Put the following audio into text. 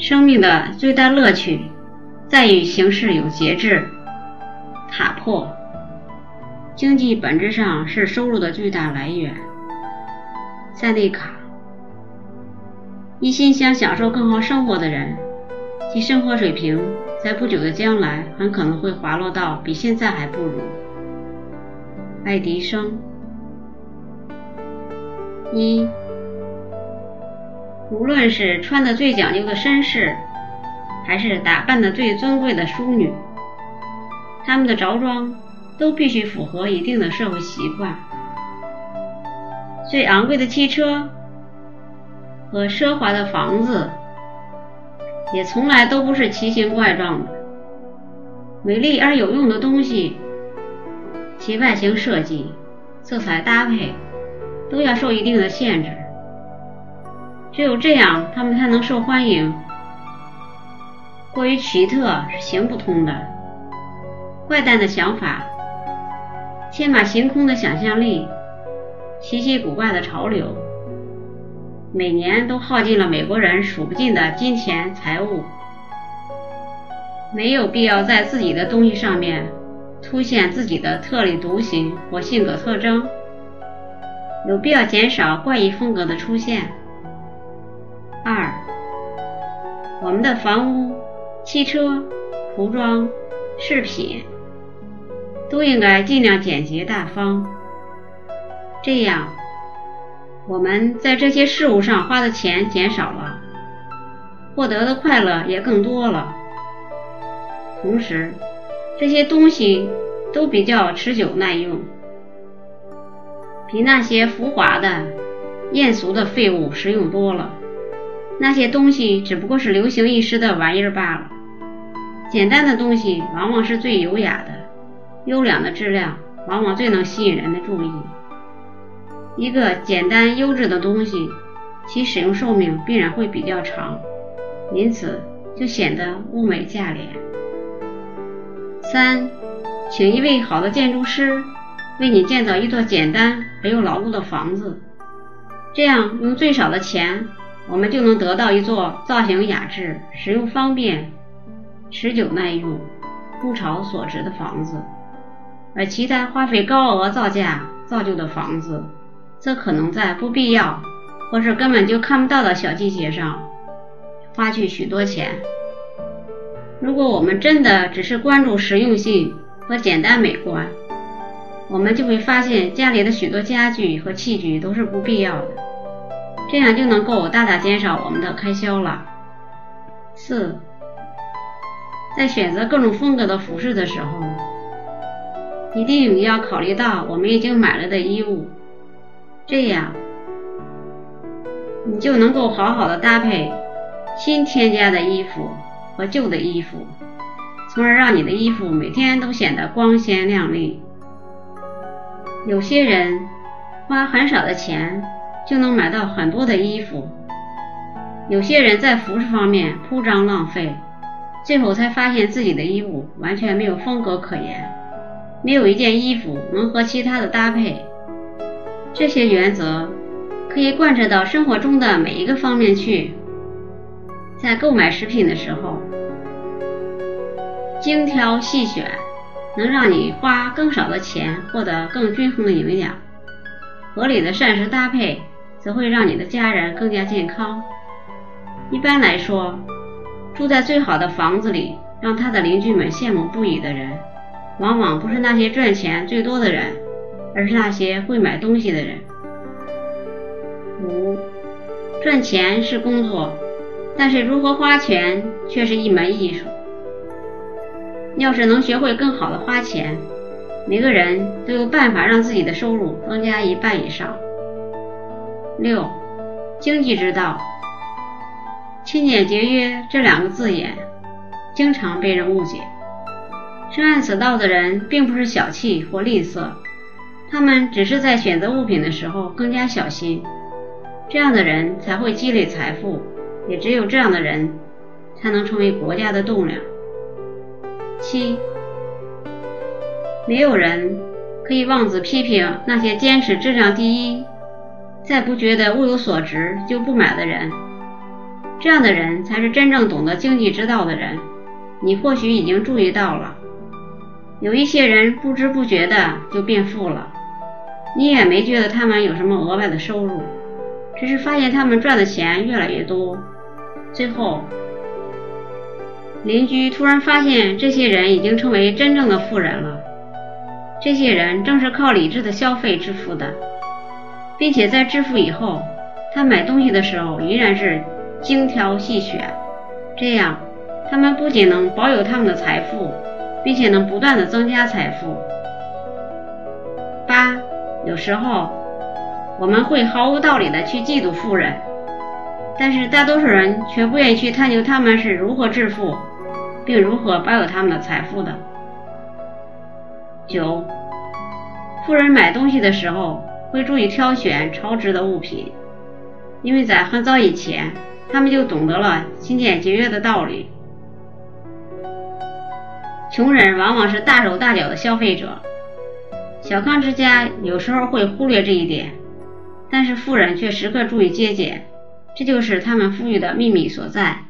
生命的最大乐趣在于行事有节制。塔破，经济本质上是收入的最大来源。塞内卡，一心想享受更好生活的人，其生活水平在不久的将来很可能会滑落到比现在还不如。爱迪生，一，无论是穿的最讲究的绅士，还是打扮的最尊贵的淑女，他们的着装都必须符合一定的社会习惯。最昂贵的汽车和奢华的房子，也从来都不是奇形怪状的。美丽而有用的东西，其外形设计、色彩搭配都要受一定的限制。只有这样，他们才能受欢迎。过于奇特是行不通的。怪诞的想法，天马行空的想象力。稀奇古怪的潮流，每年都耗尽了美国人数不尽的金钱财物。没有必要在自己的东西上面凸显自己的特立独行或性格特征，有必要减少怪异风格的出现。二，我们的房屋、汽车、服装、饰品都应该尽量简洁大方。这样，我们在这些事物上花的钱减少了，获得的快乐也更多了。同时，这些东西都比较持久耐用，比那些浮华的、艳俗的废物实用多了。那些东西只不过是流行一时的玩意儿罢了。简单的东西往往是最优雅的，优良的质量往往最能吸引人的注意。一个简单优质的东西，其使用寿命必然会比较长，因此就显得物美价廉。三，请一位好的建筑师为你建造一座简单而又牢固的房子，这样用最少的钱，我们就能得到一座造型雅致、使用方便、持久耐用、物超所值的房子，而其他花费高额造价造就的房子。则可能在不必要或是根本就看不到的小细节上花去许多钱。如果我们真的只是关注实用性和简单美观，我们就会发现家里的许多家具和器具都是不必要的，这样就能够大大减少我们的开销了。四，在选择各种风格的服饰的时候，一定要考虑到我们已经买了的衣物。这样，你就能够好好的搭配新添加的衣服和旧的衣服，从而让你的衣服每天都显得光鲜亮丽。有些人花很少的钱就能买到很多的衣服，有些人在服饰方面铺张浪费，最后才发现自己的衣物完全没有风格可言，没有一件衣服能和其他的搭配。这些原则可以贯彻到生活中的每一个方面去。在购买食品的时候，精挑细选能让你花更少的钱获得更均衡的营养；合理的膳食搭配则会让你的家人更加健康。一般来说，住在最好的房子里，让他的邻居们羡慕不已的人，往往不是那些赚钱最多的人。而是那些会买东西的人。五，赚钱是工作，但是如何花钱却是一门艺术。要是能学会更好的花钱，每个人都有办法让自己的收入增加一半以上。六，经济之道，勤俭节约这两个字眼，经常被人误解。深谙此道的人，并不是小气或吝啬。他们只是在选择物品的时候更加小心，这样的人才会积累财富，也只有这样的人才能成为国家的栋梁。七，没有人可以妄自批评那些坚持质量第一，再不觉得物有所值就不买的人。这样的人才是真正懂得经济之道的人。你或许已经注意到了，有一些人不知不觉的就变富了，你也没觉得他们有什么额外的收入，只是发现他们赚的钱越来越多。最后，邻居突然发现这些人已经成为真正的富人了。这些人正是靠理智的消费致富的，并且在致富以后，他买东西的时候依然是精挑细选。这样，他们不仅能保有他们的财富，并且能不断的增加财富。八，有时候我们会毫无道理的去嫉妒富人，但是大多数人却不愿意去探究他们是如何致富，并如何保有他们的财富的。九，富人买东西的时候会注意挑选超值的物品，因为在很早以前，他们就懂得了勤俭节约的道理。穷人往往是大手大脚的消费者，小康之家有时候会忽略这一点，但是富人却时刻注意节俭，这就是他们富裕的秘密所在。